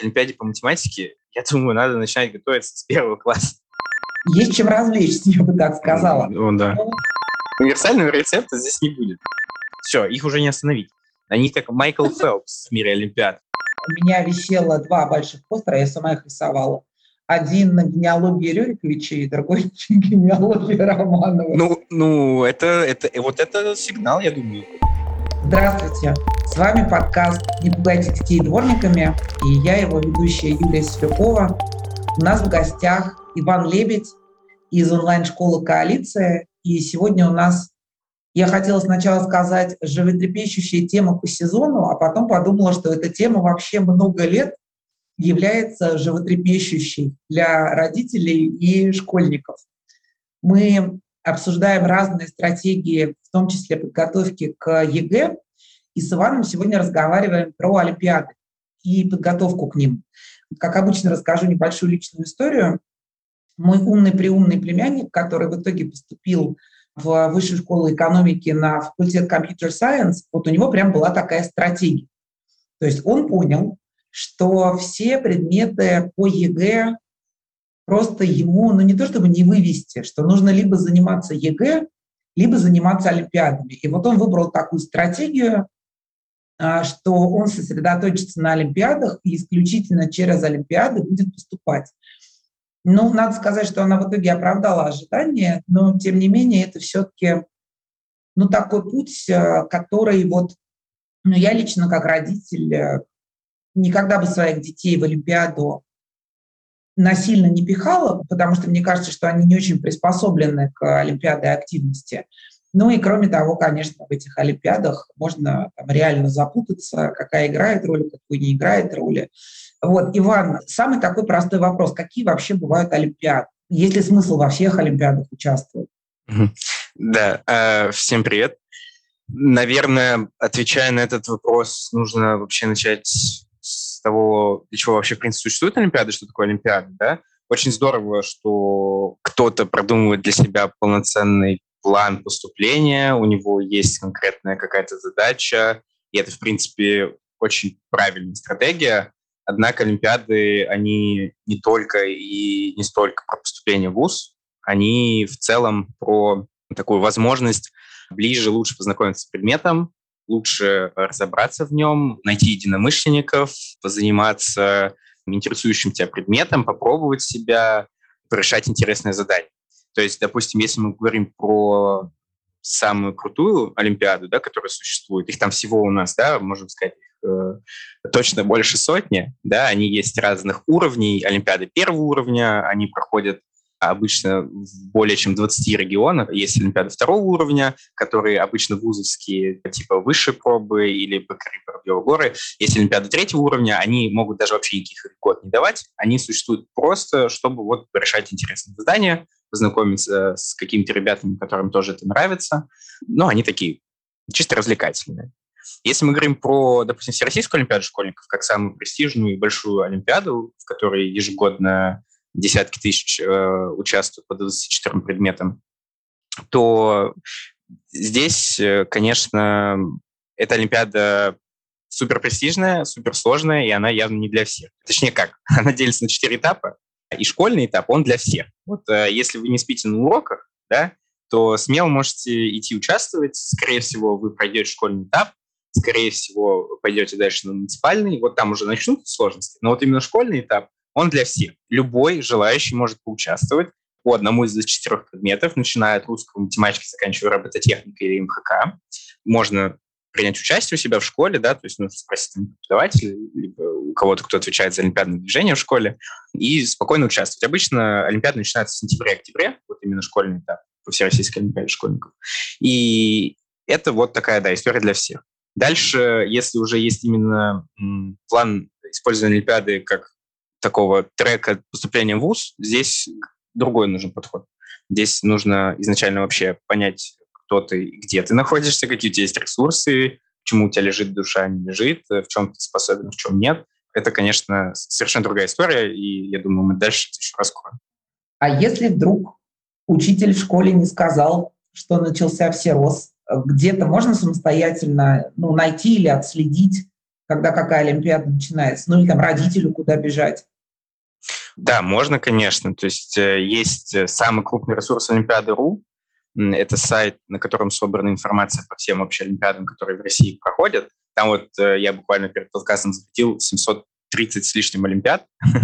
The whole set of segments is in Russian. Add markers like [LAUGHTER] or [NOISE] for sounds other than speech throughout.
Олимпиаде по математике, я думаю, надо начинать готовиться с первого класса. Есть чем развлечься, я бы так сказала. Ну, да. Универсального рецепта здесь не будет. Все, их уже не остановить. Они как Майкл [LAUGHS] Фелпс в мире Олимпиад. У меня висело два больших постера, я сама их рисовала. Один на генеалогии Рюриковича и другой [LAUGHS] на генеалогии Романова. Ну, ну это, это, вот это сигнал, я думаю. Здравствуйте, с вами подкаст «Не пугайте детей дворниками» и я, его ведущая Юлия Светлякова. У нас в гостях Иван Лебедь из онлайн-школы «Коалиция». И сегодня у нас, я хотела сначала сказать, животрепещущая тема по сезону, а потом подумала, что эта тема вообще много лет является животрепещущей для родителей и школьников. Мы обсуждаем разные стратегии, в том числе подготовки к ЕГЭ. И с Иваном сегодня разговариваем про Олимпиады и подготовку к ним. Как обычно, расскажу небольшую личную историю. Мой умный-приумный племянник, который в итоге поступил в высшую школу экономики на факультет Computer Science, вот у него прям была такая стратегия. То есть он понял, что все предметы по ЕГЭ просто ему, ну не то чтобы не вывести, что нужно либо заниматься ЕГЭ, либо заниматься олимпиадами. И вот он выбрал такую стратегию, что он сосредоточится на олимпиадах и исключительно через олимпиады будет поступать. Ну, надо сказать, что она в итоге оправдала ожидания, но тем не менее это все-таки ну, такой путь, а, который вот, ну, я лично как родитель э, никогда бы своих детей в Олимпиаду насильно не пихала, потому что мне кажется, что они не очень приспособлены к олимпиадной активности. Ну и кроме того, конечно, в этих олимпиадах можно там, реально запутаться, какая играет роль, какую не играет роли. Вот, Иван, самый такой простой вопрос. Какие вообще бывают олимпиады? Есть ли смысл во всех олимпиадах участвовать? Да, э, всем привет. Наверное, отвечая на этот вопрос, нужно вообще начать с того, для чего вообще, в принципе, существует Олимпиада, что такое Олимпиада, да, очень здорово, что кто-то продумывает для себя полноценный план поступления, у него есть конкретная какая-то задача, и это, в принципе, очень правильная стратегия. Однако Олимпиады, они не только и не столько про поступление в ВУЗ, они в целом про такую возможность ближе, лучше познакомиться с предметом, лучше разобраться в нем, найти единомышленников, позаниматься интересующим тебя предметом, попробовать себя, решать интересные задания. То есть, допустим, если мы говорим про самую крутую Олимпиаду, да, которая существует, их там всего у нас, да, можем сказать, э, точно больше сотни, да, они есть разных уровней, Олимпиады первого уровня, они проходят обычно в более чем 20 регионах. Есть Олимпиады второго уровня, которые обычно вузовские, типа высшие пробы или Бакари горы. Есть Олимпиады третьего уровня, они могут даже вообще никаких год не давать. Они существуют просто, чтобы вот решать интересные задания, познакомиться с какими-то ребятами, которым тоже это нравится. Но они такие чисто развлекательные. Если мы говорим про, допустим, Всероссийскую Олимпиаду школьников, как самую престижную и большую Олимпиаду, в которой ежегодно десятки тысяч э, участвуют по 24 предметам, то здесь, э, конечно, эта Олимпиада супер престижная, супер сложная, и она явно не для всех. Точнее как, [LAUGHS] она делится на четыре этапа, и школьный этап, он для всех. Вот э, если вы не спите на уроках, да, то смело можете идти участвовать. Скорее всего, вы пройдете школьный этап, скорее всего, пойдете дальше на муниципальный, вот там уже начнутся сложности. Но вот именно школьный этап, он для всех. Любой желающий может поучаствовать по одному из четырех предметов, начиная от русского, математики, заканчивая робототехникой или МХК. Можно принять участие у себя в школе, да, то есть нужно спросить преподавателя, либо кого-то, кто отвечает за олимпиадное движение в школе, и спокойно участвовать. Обычно олимпиада начинается в сентябре-октябре, вот именно школьный этап по Всероссийской олимпиаде школьников. И это вот такая, да, история для всех. Дальше, если уже есть именно план использования Олимпиады как такого трека поступления в ВУЗ, здесь другой нужен подход. Здесь нужно изначально вообще понять, кто ты, где ты находишься, какие у тебя есть ресурсы, чему у тебя лежит душа, не лежит, в чем ты способен, в чем нет. Это, конечно, совершенно другая история, и я думаю, мы дальше это еще раскроем. А если вдруг учитель в школе не сказал, что начался всерос, где-то можно самостоятельно ну, найти или отследить, когда какая Олимпиада начинается? Ну или там родителю куда бежать? Да, можно, конечно. То есть э, есть э, самый крупный ресурс Олимпиады.ру. Это сайт, на котором собрана информация по всем вообще Олимпиадам, которые в России проходят. Там вот э, я буквально перед подкастом запустил 700 30 с лишним Олимпиад [LAUGHS]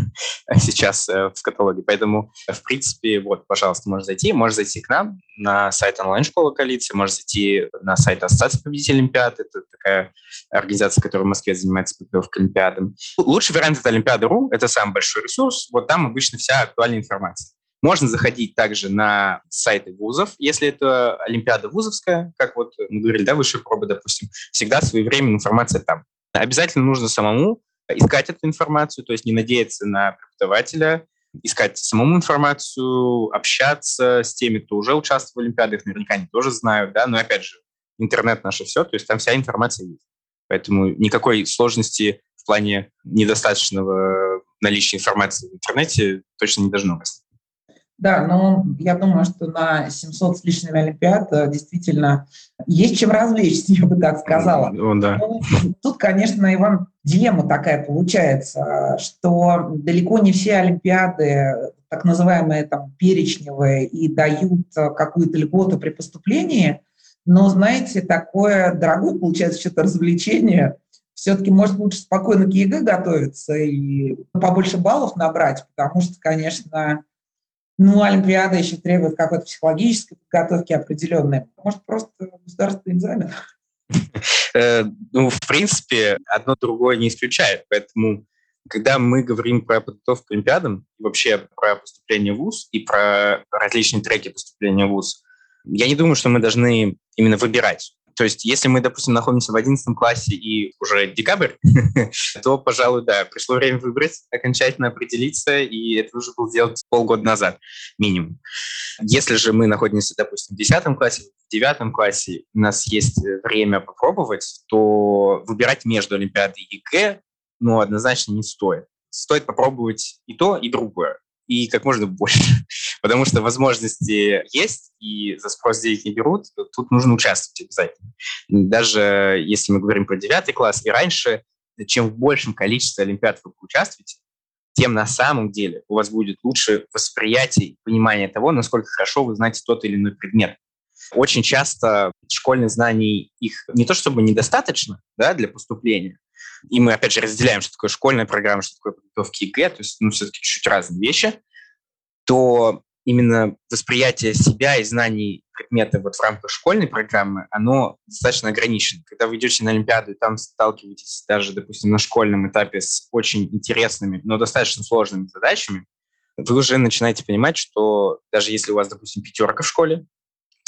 сейчас э, в каталоге. Поэтому, в принципе, вот, пожалуйста, можешь зайти. Можешь зайти к нам на сайт онлайн-школы коалиции, можешь зайти на сайт Ассоциации победителей Олимпиад. Это такая организация, которая в Москве занимается подготовкой Олимпиадам. Лучший вариант – это Олимпиада.ру. Это самый большой ресурс. Вот там обычно вся актуальная информация. Можно заходить также на сайты вузов, если это Олимпиада вузовская, как вот мы говорили, да, высшие пробы, допустим, всегда своевременная информация там. Обязательно нужно самому искать эту информацию, то есть не надеяться на преподавателя, искать самому информацию, общаться с теми, кто уже участвовал в Олимпиадах, наверняка они тоже знают, да, но опять же, интернет наше все, то есть там вся информация есть. Поэтому никакой сложности в плане недостаточного наличия информации в интернете точно не должно быть. Да, но я думаю, что на 700 с лишним Олимпиад э, действительно есть чем развлечься, [LAUGHS] я бы так сказала. О, да. Но ну, тут, конечно, Иван, дилемма такая получается, что далеко не все Олимпиады, так называемые там перечневые, и дают э, какую-то льготу при поступлении, но, знаете, такое дорогое получается что-то развлечение, все-таки, может, лучше спокойно к ЕГЭ готовиться и побольше баллов набрать, потому что, конечно, ну, Олимпиада еще требует какой-то психологической подготовки определенной. Может, просто государственный экзамен? Э, ну, в принципе, одно другое не исключает. Поэтому, когда мы говорим про подготовку к Олимпиадам, вообще про поступление в ВУЗ и про различные треки поступления в ВУЗ, я не думаю, что мы должны именно выбирать. То есть, если мы, допустим, находимся в 11 классе и уже декабрь, [LAUGHS] то, пожалуй, да, пришло время выбрать, окончательно определиться, и это уже было сделать полгода назад минимум. Если же мы находимся, допустим, в 10 классе, в 9 классе, у нас есть время попробовать, то выбирать между Олимпиадой и ЕГЭ, ну, однозначно не стоит. Стоит попробовать и то, и другое и как можно больше. [LAUGHS] Потому что возможности есть, и за спрос денег не берут, тут нужно участвовать обязательно. Даже если мы говорим про девятый класс и раньше, чем в большем количестве олимпиад вы участвуете, тем на самом деле у вас будет лучше восприятие и понимание того, насколько хорошо вы знаете тот или иной предмет. Очень часто школьных знаний их не то чтобы недостаточно да, для поступления, и мы, опять же, разделяем, что такое школьная программа, что такое подготовка ЕГЭ, то есть, ну, все-таки чуть-чуть разные вещи, то именно восприятие себя и знаний предмета вот в рамках школьной программы, оно достаточно ограничено. Когда вы идете на Олимпиаду и там сталкиваетесь даже, допустим, на школьном этапе с очень интересными, но достаточно сложными задачами, вы уже начинаете понимать, что даже если у вас, допустим, пятерка в школе,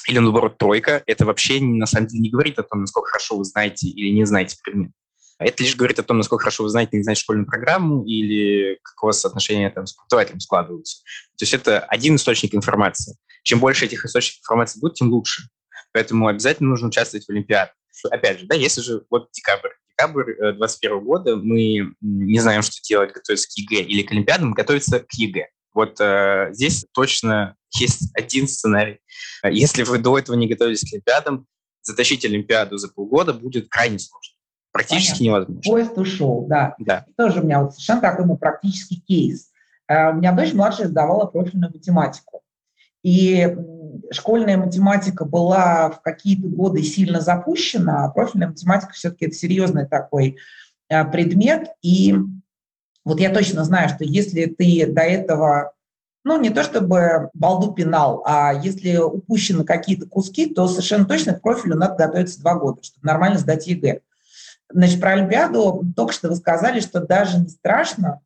или, наоборот, тройка, это вообще на самом деле не говорит о том, насколько хорошо вы знаете или не знаете предмет. А это лишь говорит о том, насколько хорошо вы знаете, не знаете школьную программу или как у вас отношения там, с преподавателем складываются. То есть это один источник информации. Чем больше этих источников информации будет, тем лучше. Поэтому обязательно нужно участвовать в Олимпиаде. Опять же, да, если же вот декабрь, декабрь 2021 э, года, мы не знаем, что делать, готовиться к ЕГЭ или к Олимпиадам, готовиться к ЕГЭ. Вот э, здесь точно есть один сценарий. Если вы до этого не готовились к Олимпиадам, затащить Олимпиаду за полгода будет крайне сложно. Практически Понятно. невозможно. Поезд ушел, да. да. Тоже у меня вот совершенно такой ну, практический кейс. Uh, у меня дочь младшая сдавала профильную математику. И школьная математика была в какие-то годы сильно запущена, а профильная математика все-таки это серьезный такой uh, предмет. И вот я точно знаю, что если ты до этого, ну, не то чтобы балду пинал, а если упущены какие-то куски, то совершенно точно к профилю надо готовиться два года, чтобы нормально сдать ЕГЭ. Значит, про Олимпиаду только что вы сказали, что даже не страшно,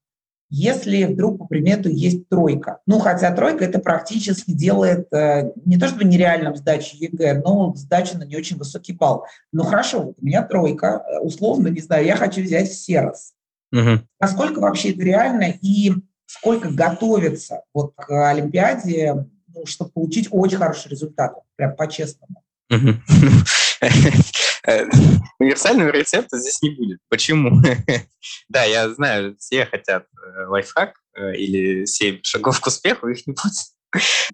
если вдруг по предмету есть тройка. Ну, хотя тройка это практически делает э, не то чтобы нереальным сдачу ЕГЭ, но сдачу на не очень высокий балл. Ну, хорошо, вот у меня тройка, э, условно, не знаю, я хочу взять Всерос. Угу. Насколько вообще это реально и сколько готовится вот к Олимпиаде, ну, чтобы получить очень хороший результат, прям по-честному? [LAUGHS] Универсального рецепта здесь не будет. Почему? [LAUGHS] да, я знаю, все хотят э, лайфхак э, или 7 шагов к успеху, их не будет.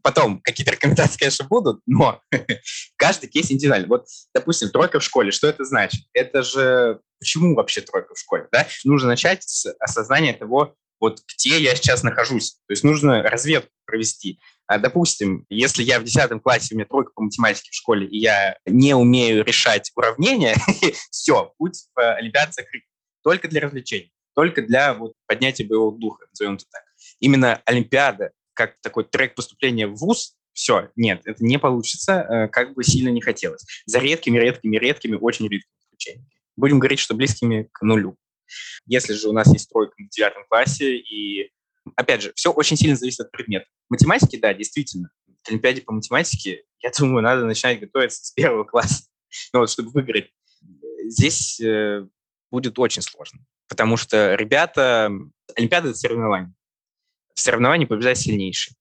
Потом какие-то рекомендации, конечно, будут, но [LAUGHS] каждый кейс индивидуальный. Вот, допустим, тройка в школе, что это значит? Это же почему вообще тройка в школе, да? Нужно начать с осознания того, вот где я сейчас нахожусь. То есть нужно разведку провести. А, допустим, если я в 10 классе, у меня тройка по математике в школе, и я не умею решать уравнения, [LAUGHS] все, путь в Олимпиаде закрыт. Только для развлечений, только для вот, поднятия боевого духа, назовем это так. Именно Олимпиада, как такой трек поступления в ВУЗ, все, нет, это не получится, э, как бы сильно не хотелось. За редкими, редкими, редкими, очень редкими исключениями. Будем говорить, что близкими к нулю. Если же у нас есть тройка в девятом классе, и, опять же, все очень сильно зависит от предмета. Математики, да, действительно. К Олимпиаде по математике, [LAUGHS] я думаю, надо начинать готовиться с первого класса, [LAUGHS] ну, вот, чтобы выиграть. Здесь э, будет очень сложно, потому что ребята... Олимпиада — это соревнование. В соревновании побеждает сильнейший.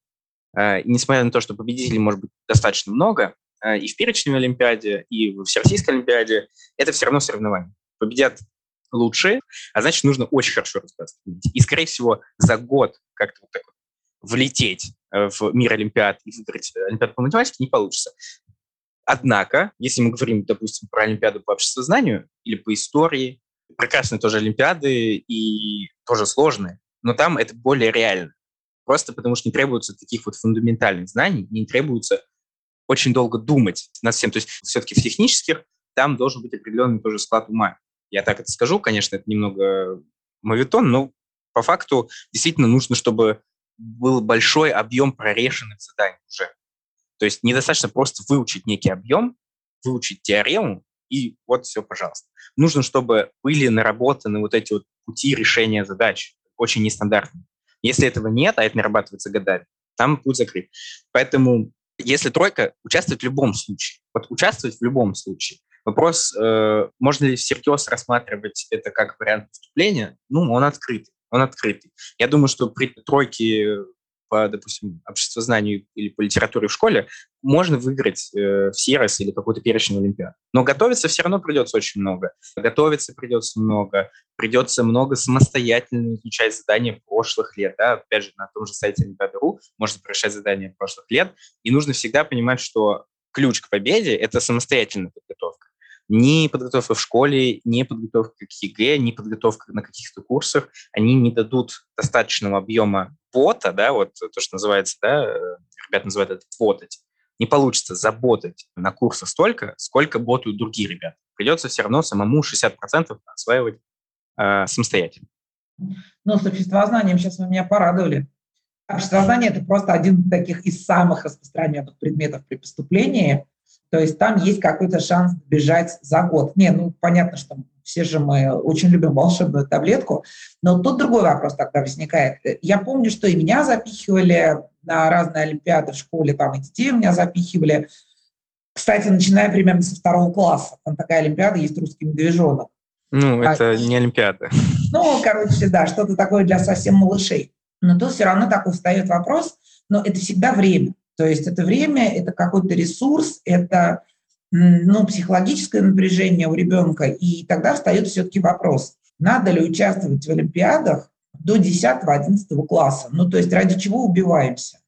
Э, и несмотря на то, что победителей может быть достаточно много, э, и в перечне Олимпиаде, и в Всероссийской Олимпиаде, это все равно соревнование. Победят лучшие, а значит, нужно очень хорошо разбираться. И, скорее всего, за год как-то вот так вот влететь э, в мир Олимпиад и выиграть Олимпиаду по математике не получится. Однако, если мы говорим, допустим, про Олимпиаду по обществознанию или по истории, прекрасные тоже Олимпиады и тоже сложные, но там это более реально. Просто потому что не требуется таких вот фундаментальных знаний, не требуется очень долго думать над всем. То есть все-таки в технических там должен быть определенный тоже склад ума. Я так это скажу, конечно, это немного мавитон, но по факту действительно нужно, чтобы был большой объем прорешенных заданий уже. То есть недостаточно просто выучить некий объем, выучить теорему, и вот все, пожалуйста. Нужно, чтобы были наработаны вот эти вот пути решения задач, очень нестандартные. Если этого нет, а это нарабатывается годами, там путь закрыт. Поэтому если тройка, участвует в любом случае. Вот участвовать в любом случае. Вопрос, э, можно ли всерьез рассматривать это как вариант поступления? Ну, он открытый. Он открытый. Я думаю, что при тройке по, допустим, обществознанию или по литературе в школе, можно выиграть э, в Сирос или какой-то перечень Олимпиад. Но готовиться все равно придется очень много. Готовиться придется много. Придется много самостоятельно изучать задания прошлых лет. Да? Опять же, на том же сайте Олимпиады.ру можно решать задания прошлых лет. И нужно всегда понимать, что ключ к победе – это самостоятельная подготовка ни подготовка в школе, ни подготовка к ЕГЭ, ни подготовка на каких-то курсах, они не дадут достаточного объема бота, да, вот то, что называется, да, ребята называют это ботать. Не получится заботать на курсах столько, сколько ботают другие ребята. Придется все равно самому 60% осваивать э, самостоятельно. Ну, с обществознанием сейчас вы меня порадовали. Обществознание – это просто один из таких из самых распространенных предметов при поступлении – то есть там есть какой-то шанс бежать за год. Не, ну понятно, что все же мы очень любим волшебную таблетку, но тут другой вопрос тогда возникает. Я помню, что и меня запихивали на разные олимпиады в школе, там и детей у меня запихивали. Кстати, начиная примерно со второго класса. Там такая олимпиада есть «Русский медвежонок». Ну, а, это не олимпиада. Ну, короче, да, что-то такое для совсем малышей. Но тут все равно такой встает вопрос, но это всегда время. То есть это время, это какой-то ресурс, это ну, психологическое напряжение у ребенка. И тогда встает все-таки вопрос, надо ли участвовать в Олимпиадах до 10-11 класса. Ну, то есть ради чего убиваемся?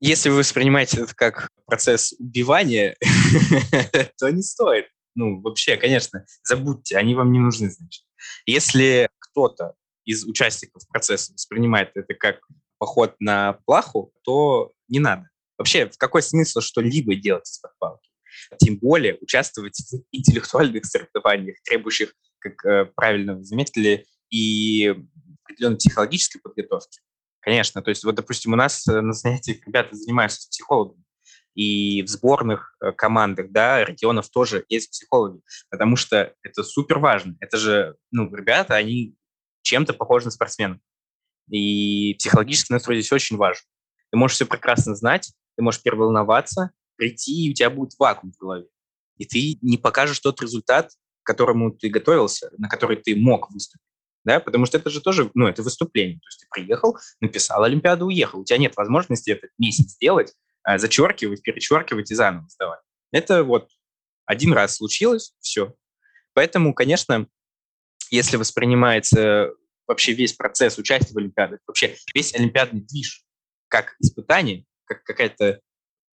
Если вы воспринимаете это как процесс убивания, [LAUGHS] то не стоит. Ну, вообще, конечно, забудьте, они вам не нужны, значит. Если кто-то из участников процесса воспринимает это как поход на плаху, то не надо. Вообще, в какой смысл что-либо делать из-под палки? Тем более участвовать в интеллектуальных соревнованиях, требующих, как э, правильно вы заметили, и определенной психологической подготовки. Конечно, то есть вот, допустим, у нас э, на занятиях ребята занимаются с психологом, и в сборных э, командах, да, регионов тоже есть психологи, потому что это супер важно. Это же, ну, ребята, они чем-то похожи на спортсменов. И психологический настрой здесь очень важен. Ты можешь все прекрасно знать, ты можешь переволноваться, прийти, и у тебя будет вакуум в голове. И ты не покажешь тот результат, к которому ты готовился, на который ты мог выступить. Да? Потому что это же тоже, ну, это выступление. То есть ты приехал, написал Олимпиаду, уехал. У тебя нет возможности этот месяц сделать, а, зачеркивать, перечеркивать и заново сдавать. Это вот один раз случилось, все. Поэтому, конечно, если воспринимается вообще весь процесс участия в Олимпиадах, вообще весь олимпиадный движ как испытание, как какая-то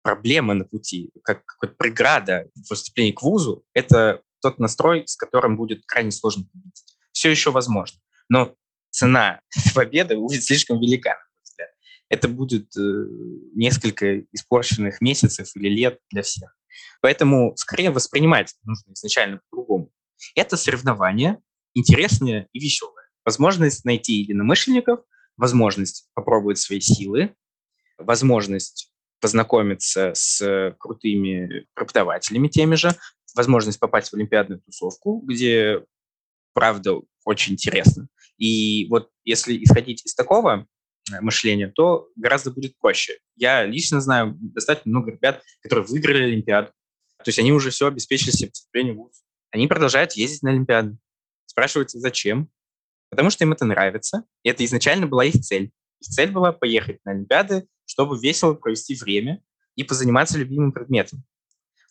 проблема на пути, как какая-то преграда в выступлении к вузу, это тот настрой, с которым будет крайне сложно победить. Все еще возможно. Но цена [LAUGHS] победы будет слишком велика, Это будет э, несколько испорченных месяцев или лет для всех. Поэтому скорее воспринимать нужно изначально по-другому. Это соревнование интересное и веселое. Возможность найти единомышленников, возможность попробовать свои силы, возможность познакомиться с крутыми преподавателями теми же, возможность попасть в олимпиадную тусовку, где, правда, очень интересно. И вот если исходить из такого э, мышления, то гораздо будет проще. Я лично знаю достаточно много ребят, которые выиграли Олимпиаду. То есть они уже все обеспечили себе поступление в ВУЗ. Они продолжают ездить на Олимпиаду. Спрашиваются, зачем? Потому что им это нравится. И это изначально была их цель. Их цель была поехать на Олимпиады, чтобы весело провести время и позаниматься любимым предметом.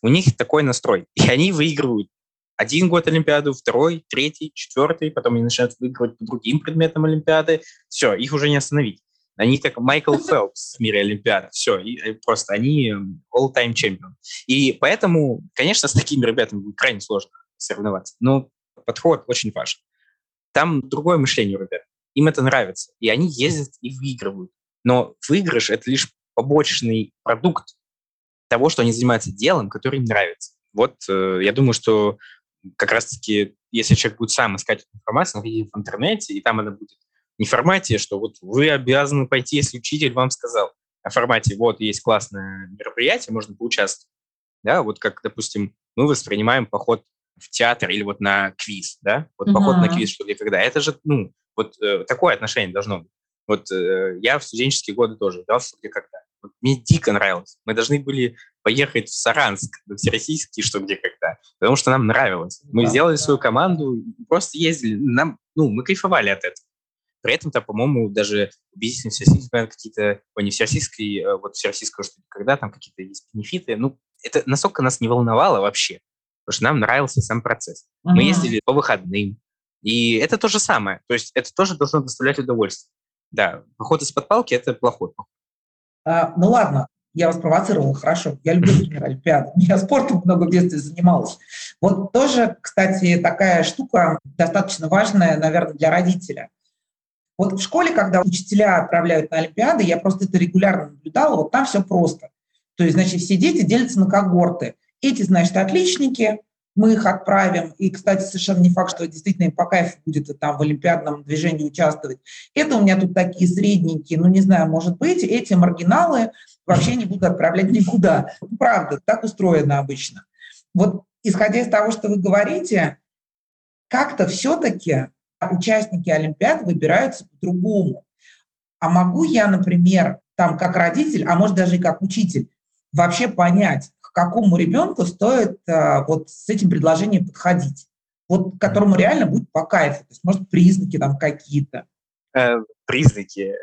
У них такой настрой. [LAUGHS] И они выигрывают один год Олимпиаду, второй, третий, четвертый, потом они начинают выигрывать по другим предметам Олимпиады. Все, их уже не остановить. Они как Майкл [LAUGHS] Фелпс в мире Олимпиады. Все, и, и просто они all-time чемпион. И поэтому, конечно, с такими ребятами будет крайне сложно соревноваться. Но подход очень важен. Там другое мышление у ребят. Им это нравится. И они ездят и выигрывают. Но выигрыш – это лишь побочный продукт того, что они занимаются делом, которое им нравится. Вот э, я думаю, что как раз-таки, если человек будет сам искать информацию, он видит в интернете, и там она будет не в формате, что вот вы обязаны пойти, если учитель вам сказал, а в формате вот есть классное мероприятие, можно поучаствовать. Да, вот как, допустим, мы воспринимаем поход в театр или вот на квиз, да, вот uh-huh. поход на квиз, что где когда. Это же, ну, вот э, такое отношение должно быть. Вот э, я в студенческие годы тоже играл что где когда. Вот мне дико нравилось. Мы должны были поехать в Саранск, в всероссийский что где когда, потому что нам нравилось. Мы да, сделали да. свою команду, просто ездили, нам, ну, мы кайфовали от этого. При этом-то, по-моему, даже убедительно всероссийский, какие-то, о, не всероссийский, а вот всероссийского что когда там какие-то есть бенефиты, ну, это настолько нас не волновало вообще, потому что нам нравился сам процесс. Uh-huh. Мы ездили по выходным, и это то же самое, то есть это тоже должно доставлять удовольствие. Да, поход из-под палки – это плохой. А, ну ладно, я вас провоцировала, хорошо. Я люблю, например, Олимпиаду. [LAUGHS] Я спортом много в детстве занималась. Вот тоже, кстати, такая штука достаточно важная, наверное, для родителя. Вот в школе, когда учителя отправляют на Олимпиады, я просто это регулярно наблюдала, вот там все просто. То есть, значит, все дети делятся на когорты. Эти, значит, отличники, мы их отправим. И, кстати, совершенно не факт, что действительно им по кайфу будет там в олимпиадном движении участвовать. Это у меня тут такие средненькие, ну, не знаю, может быть, эти маргиналы вообще не буду отправлять никуда. Правда, так устроено обычно. Вот исходя из того, что вы говорите, как-то все-таки участники Олимпиад выбираются по-другому. А могу я, например, там как родитель, а может даже и как учитель, вообще понять, какому ребенку стоит а, вот с этим предложением подходить, вот которому реально будет по кайфу, то есть, может, признаки там какие-то. Э, признаки.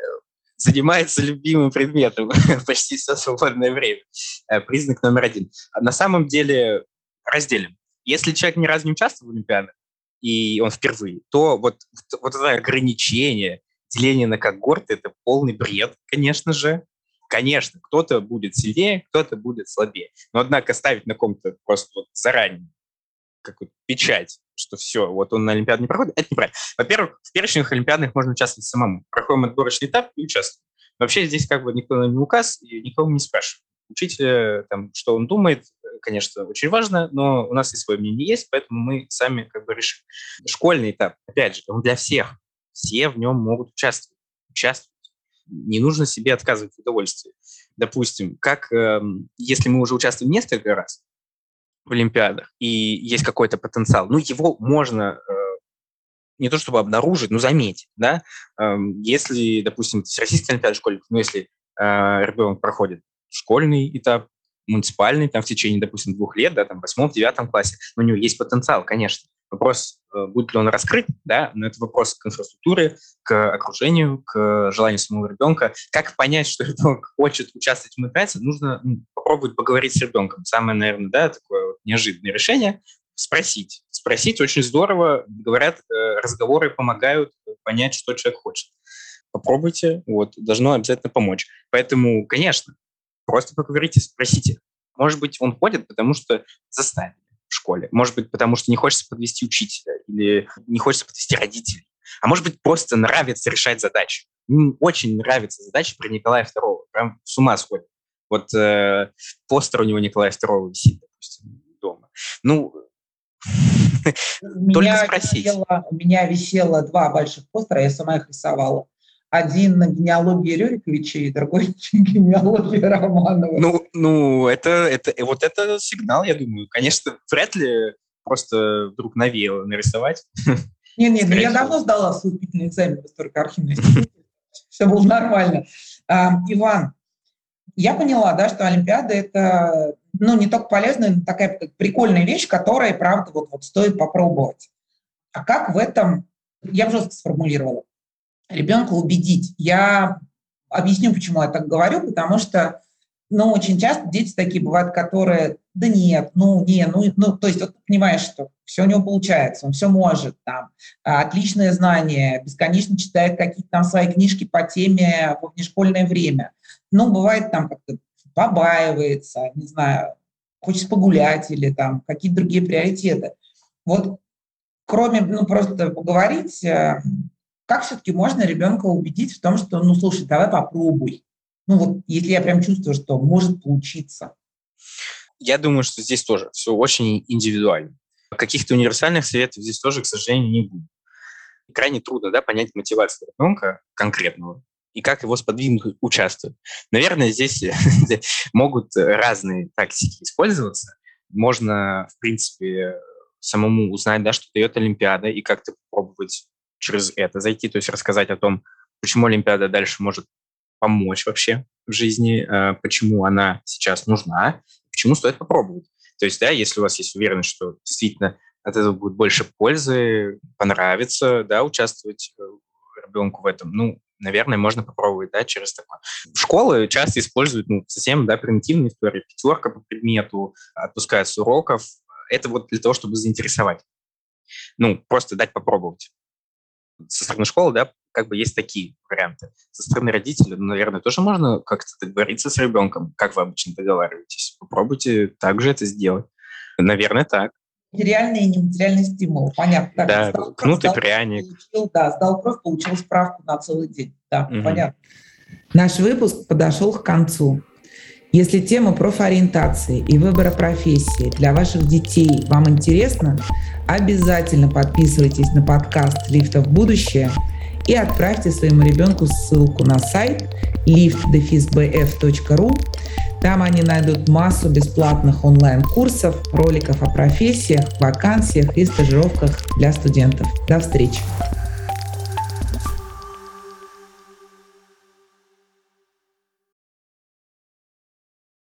Занимается любимым предметом [LAUGHS] почти все свободное время. Э, признак номер один. На самом деле разделим. Если человек ни разу не участвовал в Олимпиадах, и он впервые, то вот, вот это ограничение, деление на когорты – это полный бред, конечно же. Конечно, кто-то будет сильнее, кто-то будет слабее. Но, однако, ставить на ком-то просто вот заранее какую-то печать, что все, вот он на Олимпиаду не проходит, это неправильно. Во-первых, в перечнях Олимпиадных можно участвовать самому. Проходим отборочный этап и участвуем. Вообще здесь как бы никто не указ, и никого не спрашивает. Учителя, там, что он думает, конечно, очень важно, но у нас и свое мнение есть, поэтому мы сами как бы решим. Школьный этап, опять же, он для всех. Все в нем могут участвовать. Участвовать не нужно себе отказывать в удовольствии. Допустим, как э, если мы уже участвуем несколько раз в Олимпиадах, и есть какой-то потенциал, ну, его можно э, не то чтобы обнаружить, но заметить, да, э, если, допустим, Всероссийский Олимпиада школьников, ну, если э, ребенок проходит школьный этап, муниципальный, там, в течение, допустим, двух лет, да, там, в восьмом, девятом классе, у него есть потенциал, конечно, Вопрос, э, будет ли он раскрыт, да, но это вопрос к инфраструктуре, к окружению, к желанию самого ребенка. Как понять, что [LAUGHS] ребенок хочет участвовать в мероприятии, нужно ну, попробовать поговорить с ребенком. Самое, наверное, да, такое вот неожиданное решение – спросить. Спросить очень здорово. Говорят, э, разговоры помогают понять, что человек хочет. Попробуйте, вот, должно обязательно помочь. Поэтому, конечно, просто поговорите, спросите. Может быть, он ходит, потому что заставили в школе. Может быть, потому что не хочется подвести учителя или не хочется подвести родителей. А может быть, просто нравится решать задачи. Очень нравится задача про Николая II. Прям с ума сходит. Вот э, постер у него Николая II висит, допустим, дома. Ну, [LAUGHS] только спросить. Висело, у меня висело два больших постера, я сама их рисовала. Один на генеалогии Рюриковича и другой [LAUGHS] на генеалогии Романова. Ну, ну это, это, вот это сигнал, я думаю. Конечно, вряд ли просто вдруг навеяло нарисовать. [LAUGHS] Нет, нет, я давно сдала вступительный экзамен в историко-архивной Все было нормально. Иван, я поняла, да, что Олимпиада – это ну, не только полезная, но такая прикольная вещь, которая, правда, вот, вот стоит попробовать. А как в этом, я жестко сформулировала, ребенка убедить? Я объясню, почему я так говорю, потому что, ну, очень часто дети такие бывают, которые, да нет, ну, не, ну, ну то есть вот понимаешь, что все у него получается, он все может, там, отличное знание, бесконечно читает какие-то там свои книжки по теме в внешкольное время. Ну, бывает там как-то побаивается, не знаю, хочет погулять или там какие-то другие приоритеты. Вот кроме, ну, просто поговорить, э, как все-таки можно ребенка убедить в том, что, ну, слушай, давай попробуй. Ну, вот если я прям чувствую, что может получиться. Я думаю, что здесь тоже все очень индивидуально. Каких-то универсальных советов здесь тоже, к сожалению, не будет. Крайне трудно да, понять мотивацию ребенка конкретного и как его сподвигнуть участвовать. Наверное, здесь [LAUGHS] могут разные тактики использоваться. Можно, в принципе, самому узнать, да, что дает Олимпиада, и как-то попробовать через это зайти, то есть рассказать о том, почему Олимпиада дальше может помочь вообще в жизни, э, почему она сейчас нужна, почему стоит попробовать. То есть, да, если у вас есть уверенность, что действительно от этого будет больше пользы, понравится, да, участвовать э, ребенку в этом, ну, наверное, можно попробовать, да, через такое. Школы часто используют, ну, совсем, да, примитивные истории, пятерка по предмету, отпускают с уроков. Это вот для того, чтобы заинтересовать. Ну, просто дать попробовать. Со стороны школы, да, как бы есть такие варианты. Со стороны родителей, ну, наверное, тоже можно как-то договориться с ребенком. Как вы обычно договариваетесь? Попробуйте также это сделать. Наверное, так материальный и нематериальный стимул. Понятно. Да, сдал кнут и пряник. Получил, да, сдал кровь, получил справку на целый день. Да, угу. понятно. Наш выпуск подошел к концу. Если тема профориентации и выбора профессии для ваших детей вам интересна, обязательно подписывайтесь на подкаст «Лифта в будущее» и отправьте своему ребенку ссылку на сайт liftdefisbf.ru там они найдут массу бесплатных онлайн-курсов, роликов о профессиях, вакансиях и стажировках для студентов. До встречи!